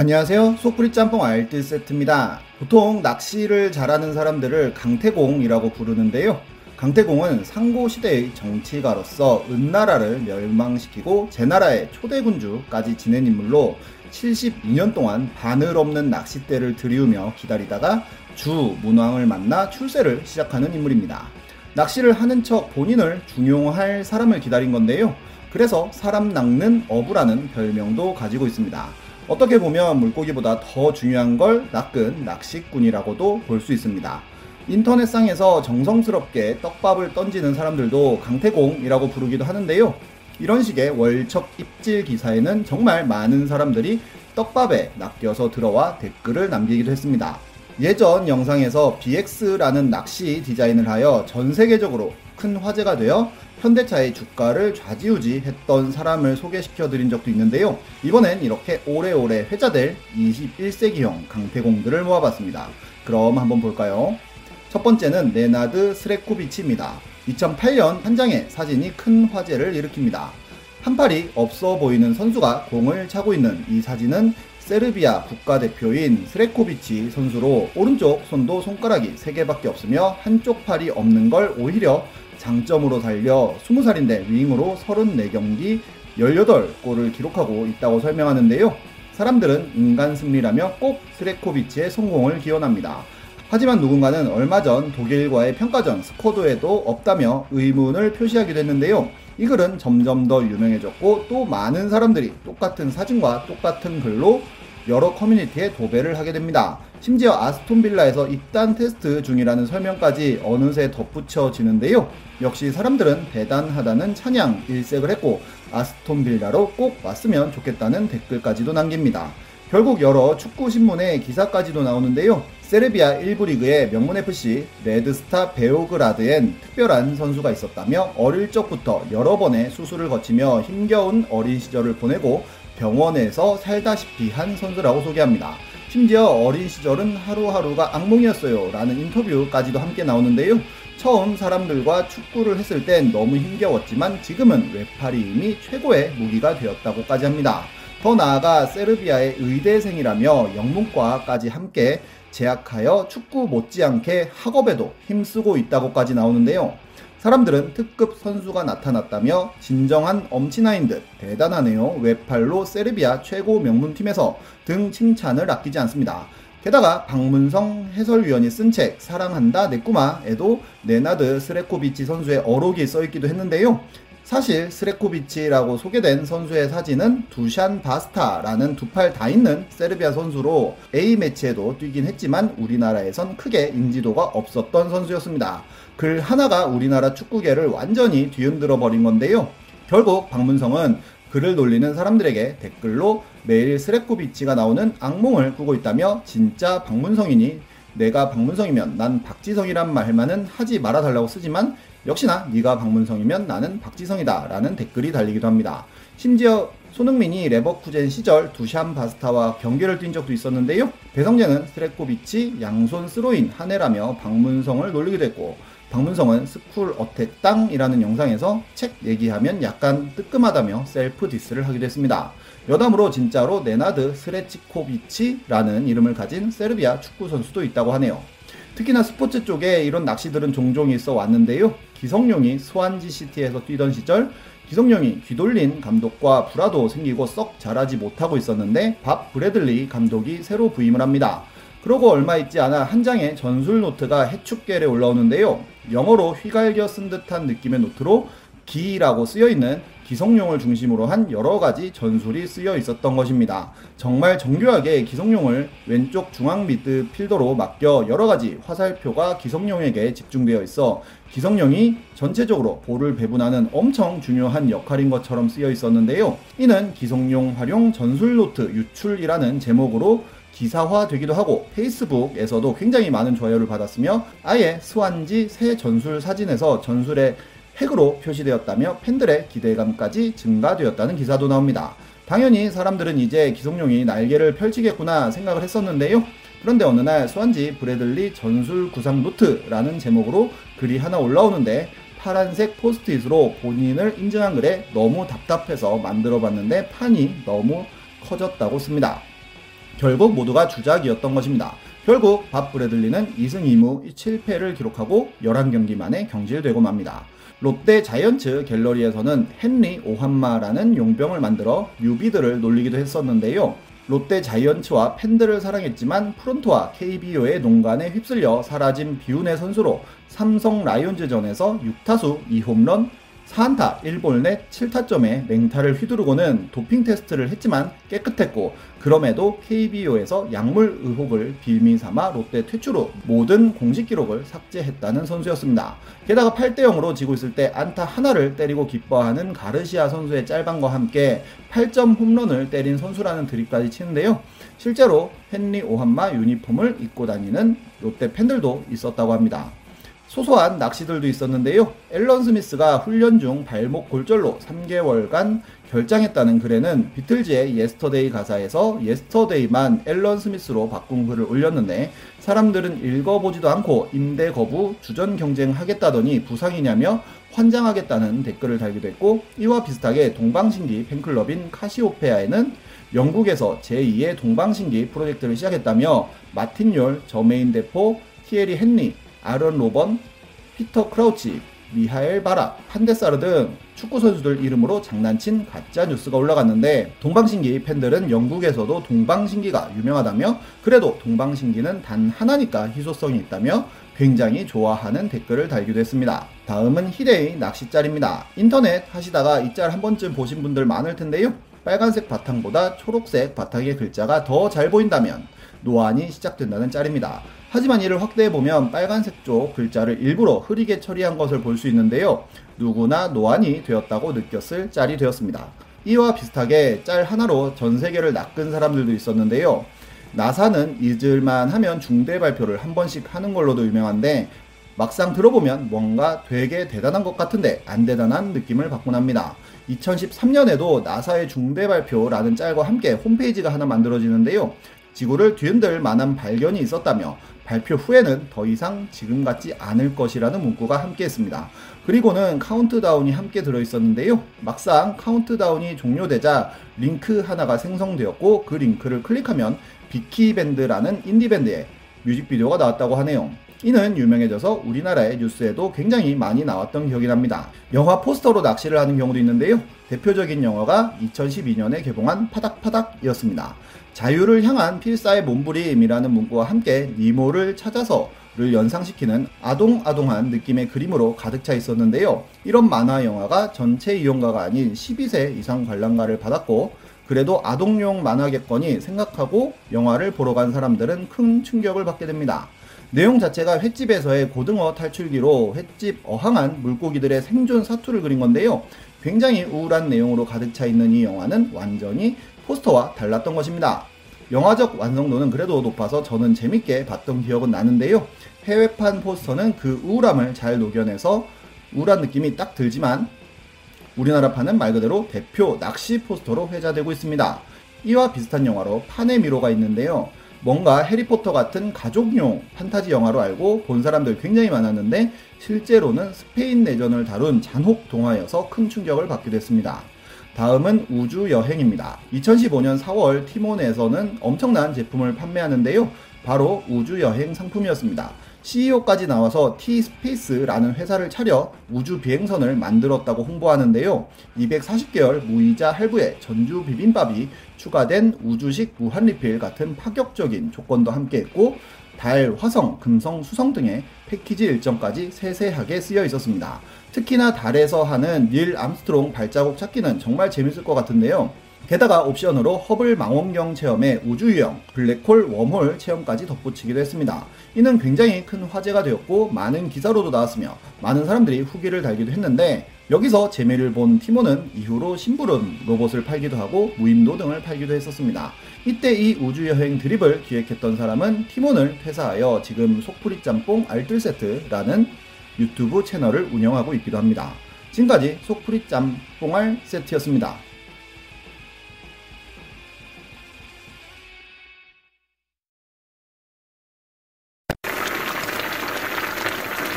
안녕하세요. 속풀이 짬뽕 알뜰 세트입니다. 보통 낚시를 잘하는 사람들을 강태공이라고 부르는데요. 강태공은 상고시대의 정치가로서 은나라를 멸망시키고 제나라의 초대군주까지 지낸 인물로 72년 동안 바늘 없는 낚싯대를 들이우며 기다리다가 주 문왕을 만나 출세를 시작하는 인물입니다. 낚시를 하는 척 본인을 중용할 사람을 기다린 건데요. 그래서 사람 낚는 어부라는 별명도 가지고 있습니다. 어떻게 보면 물고기보다 더 중요한 걸 낚은 낚시꾼이라고도 볼 수 있습니다. 인터넷상에서 정성스럽게 떡밥을 던지는 사람들도 강태공이라고 부르기도 하는데요. 이런 식의 월척 입질 기사에는 정말 많은 사람들이 떡밥에 낚여서 들어와 댓글을 남기기도 했습니다. 예전 영상에서 BX라는 낚시 디자인을 하여 전 세계적으로 큰 화제가 되어 현대차의 주가를 좌지우지 했던 사람을 소개시켜 드린 적도 있는데요. 이번엔 이렇게 오래오래 회자될 21세기형 강태공들을 모아봤습니다. 그럼 한번 볼까요? 첫 번째는 네나드 스레코비치입니다. 2008년 한 장의 사진이 큰 화제를 일으킵니다. 한 팔이 없어 보이는 선수가 공을 차고 있는 이 사진은 세르비아 국가대표인 스레코비치 선수로 오른쪽 손도 손가락이 3개밖에 없으며 한쪽 팔이 없는 걸 오히려 장점으로 살려 20살인데 윙으로 34경기 18골을 기록하고 있다고 설명하는데요. 사람들은 인간 승리라며 꼭 스레코비치의 성공을 기원합니다. 하지만 누군가는 얼마 전 독일과의 평가전 squad에도 없다며 의문을 표시하기도 했는데요. 이 글은 점점 더 유명해졌고 또 많은 사람들이 똑같은 사진과 똑같은 글로 여러 커뮤니티에 도배를 하게 됩니다. 심지어 아스톤 빌라에서 입단 테스트 중이라는 설명까지 어느새 덧붙여지는데요. 역시 사람들은 대단하다는 찬양 일색을 했고 아스톤 빌라로 꼭 왔으면 좋겠다는 댓글까지도 남깁니다. 결국 여러 축구 신문에 기사까지도 나오는데요. 세르비아 1부 리그의 명문 FC 레드스타 베오그라드엔 특별한 선수가 있었다며 어릴 적부터 여러 번의 수술을 거치며 힘겨운 어린 시절을 보내고 병원에서 살다시피 한 선수라고 소개합니다. 심지어 어린 시절은 하루하루가 악몽이었어요. 라는 인터뷰까지도 함께 나오는데요. 처음 사람들과 축구를 했을 땐 너무 힘겨웠지만 지금은 외팔이 이미 최고의 무기가 되었다고까지 합니다. 더 나아가 세르비아의 의대생이라며 영문과까지 함께 재학하여 축구 못지않게 학업에도 힘쓰고 있다고까지 나오는데요. 사람들은 특급 선수가 나타났다며 진정한 엄친아인 듯 대단하네요. 외팔로 세르비아 최고 명문팀에서 등 칭찬을 아끼지 않습니다. 게다가 박문성 해설위원이 쓴 책 사랑한다 내 꼬마에도 네나드 스레코비치 선수의 어록이 써있기도 했는데요. 사실 스레코비치라고 소개된 선수의 사진은 두샨 바스타라는 두 팔 다 있는 세르비아 선수로 A매치에도 뛰긴 했지만 우리나라에선 크게 인지도가 없었던 선수였습니다. 글 하나가 우리나라 축구계를 완전히 뒤흔들어 버린 건데요. 결국 박문성은 글을 놀리는 사람들에게 댓글로 매일 스레코비치가 나오는 악몽을 꾸고 있다며 진짜 박문성이니 내가 박문성이면 난 박지성이란 말만은 하지 말아달라고 쓰지만 역시나 네가 박문성이면 나는 박지성이다 라는 댓글이 달리기도 합니다. 심지어 손흥민이 레버쿠젠 시절 두샨 바스타와 경기를 뛴 적도 있었는데요. 배성재는 스레코비치 양손 스로인 하네라며 박문성을 놀리기도 했고 박문성은 스쿨 어택 땅이라는 영상에서 책 얘기하면 약간 뜨끔하다며 셀프 디스를 하기도 했습니다. 여담으로 진짜로 네나드 스레치코비치라는 이름을 가진 세르비아 축구 선수도 있다고 하네요. 특히나 스포츠 쪽에 이런 낚시들은 종종 있어 왔는데요. 기성용이 스완지 시티에서 뛰던 시절 기성용이 귀돌린 감독과 불화도 생기고 썩 잘하지 못하고 있었는데 밥 브래들리 감독이 새로 부임을 합니다. 그러고 얼마 있지 않아 한 장의 전술 노트가 해축갤에 올라오는데요. 영어로 휘갈겨 쓴 듯한 느낌의 노트로 기라고 쓰여 있는 기성용을 중심으로 한 여러 가지 전술이 쓰여 있었던 것입니다. 정말 정교하게 기성용을 왼쪽 중앙 미드필더로 맡겨 여러 가지 화살표가 기성용에게 집중되어 있어 기성용이 전체적으로 볼을 배분하는 엄청 중요한 역할인 것처럼 쓰여 있었는데요. 이는 기성용 활용 전술 노트 유출이라는 제목으로 기사화 되기도 하고 페이스북에서도 굉장히 많은 좋아요를 받았으며 아예 스완지 새 전술 사진에서 전술의 핵으로 표시되었다며 팬들의 기대감까지 증가되었다는 기사도 나옵니다. 당연히 사람들은 이제 기성용이 날개를 펼치겠구나 생각을 했었는데요. 그런데 어느 날 스완지 브래들리 전술 구상 노트라는 제목으로 글이 하나 올라오는데 파란색 포스트잇으로 본인을 인증한 글에 너무 답답해서 만들어 봤는데 판이 너무 커졌다고 씁니다. 결국 모두가 주작이었던 것입니다. 결국 밥 브래들리는 2승 2무 7패를 기록하고 11경기 만에 경질되고 맙니다. 롯데 자이언츠 갤러리에서는 헨리 오한마라는 용병을 만들어 뉴비들을 놀리기도 했었는데요. 롯데 자이언츠와 팬들을 사랑했지만 프론토와 KBO의 농간에 휩쓸려 사라진 비운의 선수로 삼성 라이온즈전에서 6타수 2홈런 4안타 1볼 넷 7타점에 맹타를 휘두르고는 도핑 테스트를 했지만 깨끗했고 그럼에도 KBO에서 약물 의혹을 빌미 삼아 롯데 퇴출후 모든 공식 기록을 삭제했다는 선수였습니다. 게다가 8대 0으로 지고 있을 때 안타 하나를 때리고 기뻐하는 가르시아 선수의 짤방과 함께 8점 홈런을 때린 선수라는 드립까지 치는데요. 실제로 헨리 오한마 유니폼을 입고 다니는 롯데 팬들도 있었다고 합니다. 소소한 낚시들도 있었는데요. 앨런 스미스가 훈련 중 발목 골절로 3개월간 결장했다는 글에는 비틀즈의 예스터데이 가사에서 예스터데이만 앨런 스미스로 바꾼 글을 올렸는데 사람들은 읽어보지도 않고 임대 거부, 주전 경쟁하겠다더니 부상이냐며 환장하겠다는 댓글을 달기도 했고 이와 비슷하게 동방신기 팬클럽인 카시오페아에는 영국에서 제2의 동방신기 프로젝트를 시작했다며 마틴 욜, 저메인 데포, 티에리 헨리, 아르연 로번, 피터 크라우치, 미하엘 발락, 판데사르 등 축구 선수들 이름으로 장난친 가짜 뉴스가 올라갔는데 동방신기 팬들은 영국에서도 동방신기가 유명하다며 그래도 동방신기는 단 하나니까 희소성이 있다며 굉장히 좋아하는 댓글을 달기도 했습니다. 다음은 히데이 낚시짤입니다. 인터넷 하시다가 이 짤 한 번쯤 보신 분들 많을 텐데요. 빨간색 바탕보다 초록색 바탕의 글자가 더 잘 보인다면 노안이 시작된다는 짤입니다. 하지만 이를 확대해보면 빨간색 쪽 글자를 일부러 흐리게 처리한 것을 볼 수 있는데요. 누구나 노안이 되었다고 느꼈을 짤이 되었습니다. 이와 비슷하게 짤 하나로 전 세계를 낚은 사람들도 있었는데요. 나사는 잊을만 하면 중대 발표를 한 번씩 하는 걸로도 유명한데 막상 들어보면 뭔가 되게 대단한 것 같은데 안 대단한 느낌을 받곤 합니다. 2013년에도 나사의 중대 발표라는 짤과 함께 홈페이지가 하나 만들어지는데요. 지구를 뒤흔들 만한 발견이 있었다며 발표 후에는 더 이상 지금 같지 않을 것이라는 문구가 함께 했습니다. 그리고는 카운트다운이 함께 들어있었는데요. 막상 카운트다운이 종료되자 링크 하나가 생성되었고 그 링크를 클릭하면 비키밴드라는 인디밴드의 뮤직비디오가 나왔다고 하네요. 이는 유명해져서 우리나라의 뉴스에도 굉장히 많이 나왔던 기억이 납니다. 영화 포스터로 낚시를 하는 경우도 있는데요. 대표적인 영화가 2012년에 개봉한 파닥파닥이었습니다. 자유를 향한 필사의 몸부림이라는 문구와 함께 니모를 찾아서 를 연상시키는 아동아동한 느낌의 그림으로 가득 차 있었는데요. 이런 만화 영화가 전체 이용가가 아닌 12세 이상 관람가를 받았고 그래도 아동용 만화객권이 생각하고 영화를 보러 간 사람들은 큰 충격을 받게 됩니다. 내용 자체가 횟집에서의 고등어 탈출기로 횟집 어항한 물고기들의 생존 사투를 그린 건데요. 굉장히 우울한 내용으로 가득 차 있는 이 영화는 완전히 포스터와 달랐던 것입니다. 영화적 완성도는 그래도 높아서 저는 재밌게 봤던 기억은 나는데요. 해외판 포스터는 그 우울함을 잘 녹여내서 우울한 느낌이 딱 들지만 우리나라판은 말 그대로 대표 낚시 포스터로 회자되고 있습니다. 이와 비슷한 영화로 판의 미로가 있는데요. 뭔가 해리포터 같은 가족용 판타지 영화로 알고 본 사람들 굉장히 많았는데 실제로는 스페인 내전을 다룬 잔혹 동화여서 큰 충격을 받기도 했습니다. 다음은 우주 여행입니다. 2015년 4월 티몬에서는 엄청난 제품을 판매하는데요. 바로 우주 여행 상품이었습니다. CEO까지 나와서 T-스페이스라는 회사를 차려 우주 비행선을 만들었다고 홍보하는데요. 240개월 무이자 할부에 전주 비빔밥이 추가된 우주식 무한 리필 같은 파격적인 조건도 함께 했고 달, 화성, 금성, 수성 등의 패키지 일정까지 세세하게 쓰여 있었습니다. 특히나 달에서 하는 닐 암스트롱 발자국 찾기는 정말 재밌을 것 같은데요. 게다가 옵션으로 허블 망원경 체험에 우주 유영, 블랙홀 웜홀 체험까지 덧붙이기도 했습니다. 이는 굉장히 큰 화제가 되었고 많은 기사로도 나왔으며 많은 사람들이 후기를 달기도 했는데 여기서 재미를 본 티모는 이후로 심부름 로봇을 팔기도 하고 무인도 등을 팔기도 했었습니다. 이때 이 우주여행 드립을 기획했던 사람은 티몬을 퇴사하여 지금 속풀이 짬뽕 알뜰 세트라는 유튜브 채널을 운영하고 있기도 합니다. 지금까지 속풀이 짬뽕알 세트였습니다.